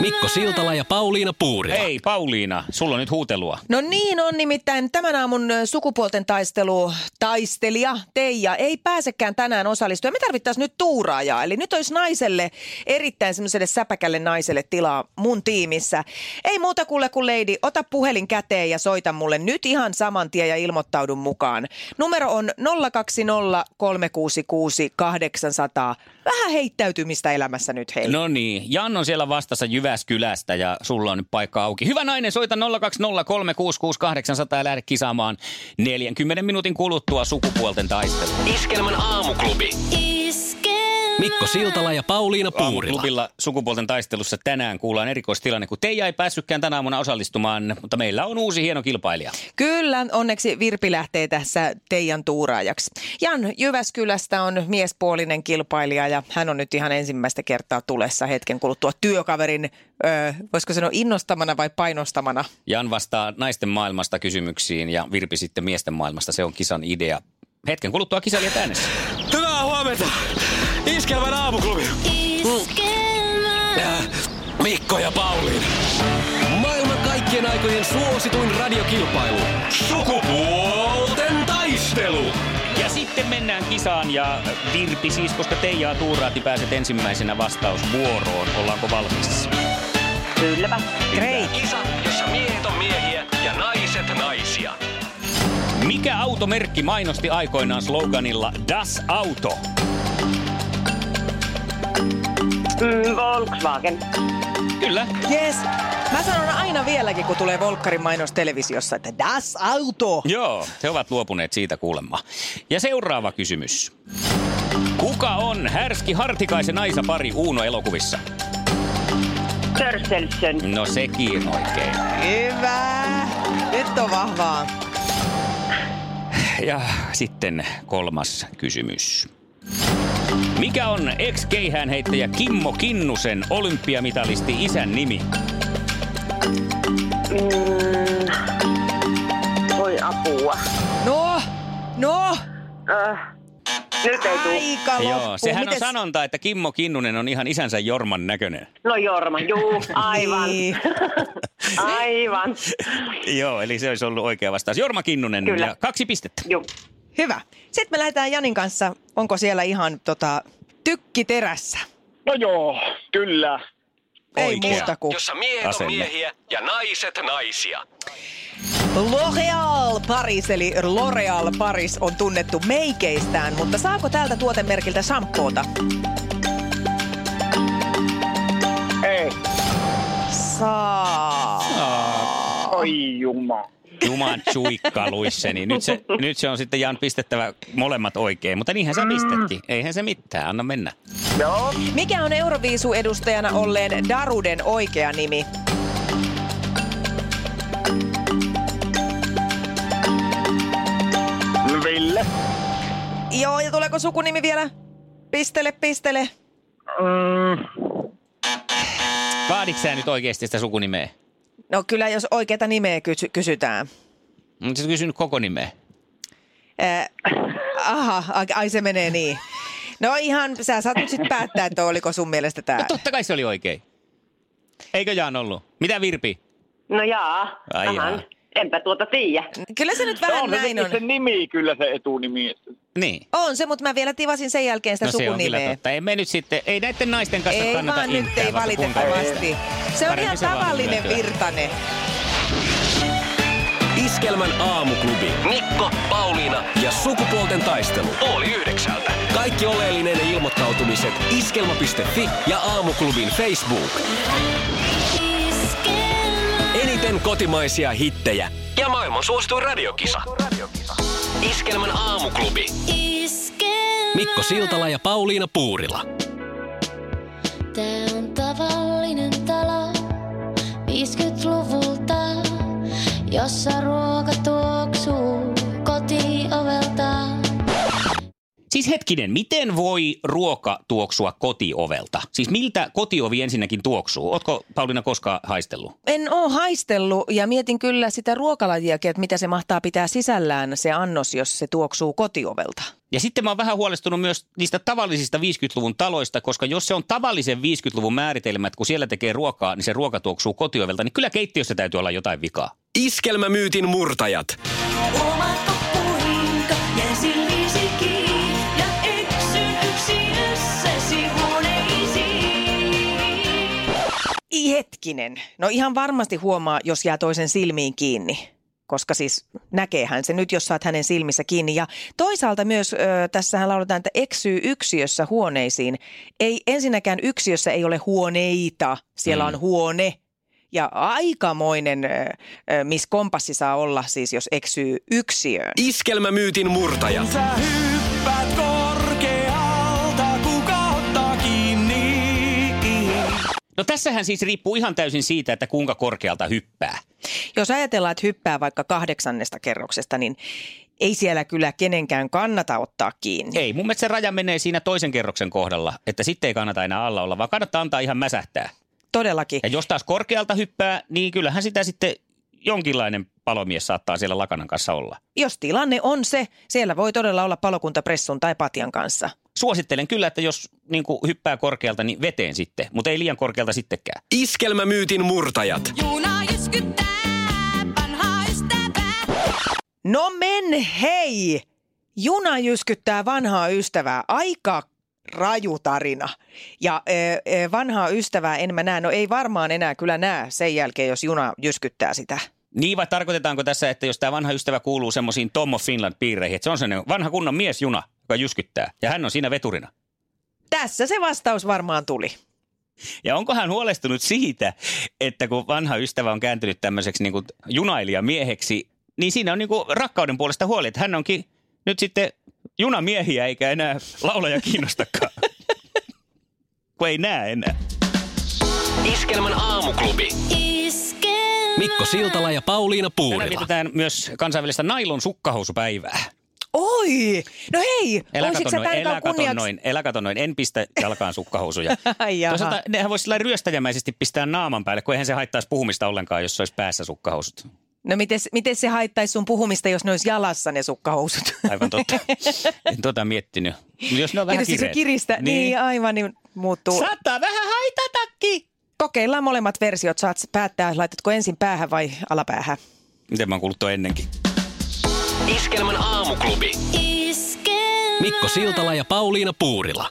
Mikko Siltala ja Pauliina Puurila. Hei Pauliina, sulla on nyt huutelua. No niin on nimittäin tämän aamun sukupuolten taistelu taistelija Teija ei pääsekään tänään osallistua. Me tarvittaisiin nyt tuuraajaa, eli nyt olisi naiselle, erittäin semmoiselle säpäkälle naiselle tilaa mun tiimissä. Ei muuta kuule kuin lady, ota puhelin käteen ja soita mulle nyt ihan saman tien ja ilmoittaudun mukaan. Numero on 020 366 800. Vähän heittäytymistä elämässä nyt hei. No niin, Jan on siellä vastassa Jyväskylästä ja sulla on nyt paikka auki. Hyvä nainen, soita 020366800 ja lähde kisaamaan 40 minuutin kuluttua sukupuolten taistelu. Iskelmän aamuklubi. Mikko Siltala ja Pauliina Puurila. Aamuklubilla sukupuolten taistelussa tänään kuullaan erikoistilanne, kun Teija ei päässytkään tänä aamuna osallistumaan, mutta meillä on uusi hieno kilpailija. Kyllä, onneksi Virpi lähtee tässä Teijan tuuraajaksi. Jan Jyväskylästä on miespuolinen kilpailija ja hän on nyt ihan ensimmäistä kertaa tulessa hetken kuluttua työkaverin, öö, voisiko sanoa innostamana vai painostamana. Jan vastaa naisten maailmasta kysymyksiin ja Virpi sitten miesten maailmasta. Se on kisan idea. Hetken kuluttua kisailijat äänessä. Hyvää huomenta! Iskelmän aamuklubi. Äh, Mikko ja Pauliina. Maailman kaikkien aikojen suosituin radiokilpailu. Sukupuolten taistelu. Ja sitten mennään kisaan ja Virpi siis, koska Teijaa tuuraati pääset ensimmäisenä vastausvuoroon. Ollaanko valmis? Kylläpä. Great. Kisa, jossa miehet on miehiä ja naiset naisia. Mikä automerkki mainosti aikoinaan sloganilla Das Auto? Mm, Volkswagen. Kyllä. Yes. Mä sanon aina vieläkin, kun tulee Volkkarin mainos televisiossa, että das auto. Joo, he ovat luopuneet siitä kuulemma. Ja seuraava kysymys. Kuka on härski Hartikaisen Aisa pari Uuno elokuvissa? Törselsen. No sekin oikein. Hyvä. Nyt on vahvaa. Ja sitten kolmas kysymys. Mikä on ex-keihäänheittäjä Kimmo Kinnusen olympiamitalisti isän nimi? Mm, voi apua. No, no, Äh, nyt ei tuu. aika loppu. Joo, sehän Mites- on sanonta, että Kimmo Kinnunen on ihan isänsä Jorman näköinen. No Jorma, juu, aivan. Niin. aivan. Joo, eli se olisi ollut oikea vastaus. Jorma Kinnunen Kyllä. ja kaksi pistettä. Juu. Hyvä. Sitten me lähdetään Janin kanssa. Onko siellä ihan tota, tykki terässä? No joo, kyllä. Ei Oikea. muuta kuin Jossa miehet Asenne. on miehiä ja naiset naisia. L'Oreal Paris, eli L'Oreal Paris on tunnettu meikeistään, mutta saako tältä tuotemerkiltä shampoota? Ei. Saa. Oi juma. Juman chuikkaluisseni. Nyt se, nyt se on sitten Jan pistettävä molemmat oikein, mutta niinhän sä pistetkin. Eihän se mitään, anna mennä. Joo. Mikä on Euroviisu-edustajana olleen Daruden oikea nimi? Ville. Joo, ja tuleeko sukunimi vielä? Pistele, pistele. Mm, Vaaditko sä nyt oikeasti sitä sukunimeä? No kyllä, jos oikeata nimeä kysy- kysytään. Mutta sä kysynyt koko nimeä. Äh, aha, ai, se menee niin. No ihan, sä saat nyt sitten päättää, että oliko sun mielestä tämä. No totta kai se oli oikein. Eikö Jaan ollut? Mitä Virpi? No jaa. Ai jaa. Enpä tuota tiedä. Kyllä se nyt se vähän on se, näin on. se nimi kyllä se etunimi. Niin. On se, mutta mä vielä tivasin sen jälkeen sitä No se on kyllä sukunimeä. totta. Ei me nyt sitten, ei näiden naisten kanssa Ei kannata vaan nyt ei valitettavasti. Se on ihan se tavallinen virtanen. Iskelmän aamuklubi. Mikko, Pauliina ja sukupuolten taistelu. Oli yhdeksältä. Kaikki oleellinen ilmoittautumiset iskelma.fi ja aamuklubin Facebook. Eniten kotimaisia hittejä ja maailman suosituin radiokisa. Iskelmän aamuklubi. Mikko Siltala ja Pauliina Puurila. Tämä on tavallinen talo 50-luvulta, jossa ruoka tuo Siis hetkinen, miten voi ruoka tuoksua kotiovelta? Siis miltä kotiovi ensinnäkin tuoksuu? Ootko Pauliina koskaan haistellut? En oo haistellut ja mietin kyllä sitä ruokalajiakin, että mitä se mahtaa pitää sisällään se annos, jos se tuoksuu kotiovelta. Ja sitten mä oon vähän huolestunut myös niistä tavallisista 50-luvun taloista, koska jos se on tavallisen 50-luvun määritelmä, että kun siellä tekee ruokaa, niin se ruoka tuoksuu kotiovelta, niin kyllä keittiössä täytyy olla jotain vikaa. Iskelmämyytin murtajat. Huomaatko hetkinen. No ihan varmasti huomaa, jos jää toisen silmiin kiinni. Koska siis näkeehän se nyt, jos saat hänen silmissä kiinni. Ja toisaalta myös ö, tässähän lauletaan, että eksyy yksiössä huoneisiin. Ei ensinnäkään yksiössä ei ole huoneita, siellä Mm. on huone. Ja aikamoinen, ö, ö, missä kompassi saa olla siis, jos eksyy yksiöön. Iskelmämyytin murtajat. Sä hyppäät korkealta, No tässähän siis riippuu ihan täysin siitä, että kuinka korkealta hyppää. Jos ajatellaan, että hyppää vaikka kahdeksannesta kerroksesta, niin ei siellä kyllä kenenkään kannata ottaa kiinni. Ei, mun mielestä se raja menee siinä toisen kerroksen kohdalla, että sitten ei kannata enää alla olla, vaan kannattaa antaa ihan mäsähtää. Todellakin. Ja jos taas korkealta hyppää, niin kyllähän sitä sitten jonkinlainen palomies saattaa siellä lakanan kanssa olla. Jos tilanne on se, siellä voi todella olla palokuntapressun tai patjan kanssa. Suosittelen kyllä, että jos niin kuin hyppää korkealta, niin veteen sitten, mutta ei liian korkealta sittenkään. Iskelmämyytin murtajat. Juna jyskyttää, vanhaa ystävää. No men hei! Juna jyskyttää vanhaa ystävää. Aika raju tarina. Ja ö, ö, vanhaa ystävää en mä näe, no ei varmaan enää kyllä näe sen jälkeen, jos juna jyskyttää sitä. Niin vai tarkoitetaanko tässä, että jos tämä vanha ystävä kuuluu semmoisiin Tom of Finland-piireihin, että se on sellainen vanha kunnon miesjuna, joka jyskyttää, ja hän on siinä veturina. Tässä se vastaus varmaan tuli. Ja onko hän huolestunut siitä, että kun vanha ystävä on kääntynyt tämmöiseksi niin junailijamieheksi, niin siinä on niin kuin rakkauden puolesta huoli, että hän onkin nyt sitten junamiehiä eikä enää laulaja kiinnostakaan. kun ei näe enää. Iskelmän aamuklubi. Iskelmä. Mikko Siltala ja Pauliina Tänään Puurila. vietetään myös kansainvälistä nailon sukkahousupäivää. Oi! No hei! Elä kato noin, elä kato kunniaksi... noin, elä kato noin, en pistä jalkaan sukkahousuja. Toisaalta nehän voisi sillä ryöstäjämäisesti pistää naaman päälle, kun eihän se haittaisi puhumista ollenkaan, jos se olisi päässä sukkahousut. No miten, miten se haittaisi sun puhumista, jos ne olisi jalassa ne sukkahousut? Aivan totta. en tota miettinyt. Mut Jos ne on vähän Kiitos, se kireet. kiristä. Niin. niin aivan, niin muuttuu. Saattaa vähän haitatakin. Kokeillaan molemmat versiot. Saat päättää, laitatko ensin päähän vai alapäähän. Miten mä oon kuullut ennenkin. Iskelmän aamuklubi. Iskelmä. Mikko Siltala ja Pauliina Puurila.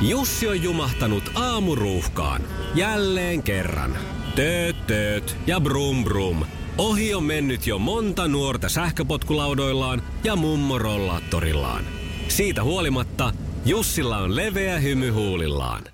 Jussi on jumahtanut aamuruuhkaan. Jälleen kerran. Tööt, tööt ja brum brum. Ohi on mennyt jo monta nuorta sähköpotkulaudoillaan ja mummorollaattorillaan. Siitä huolimatta Jussilla on leveä hymy huulillaan.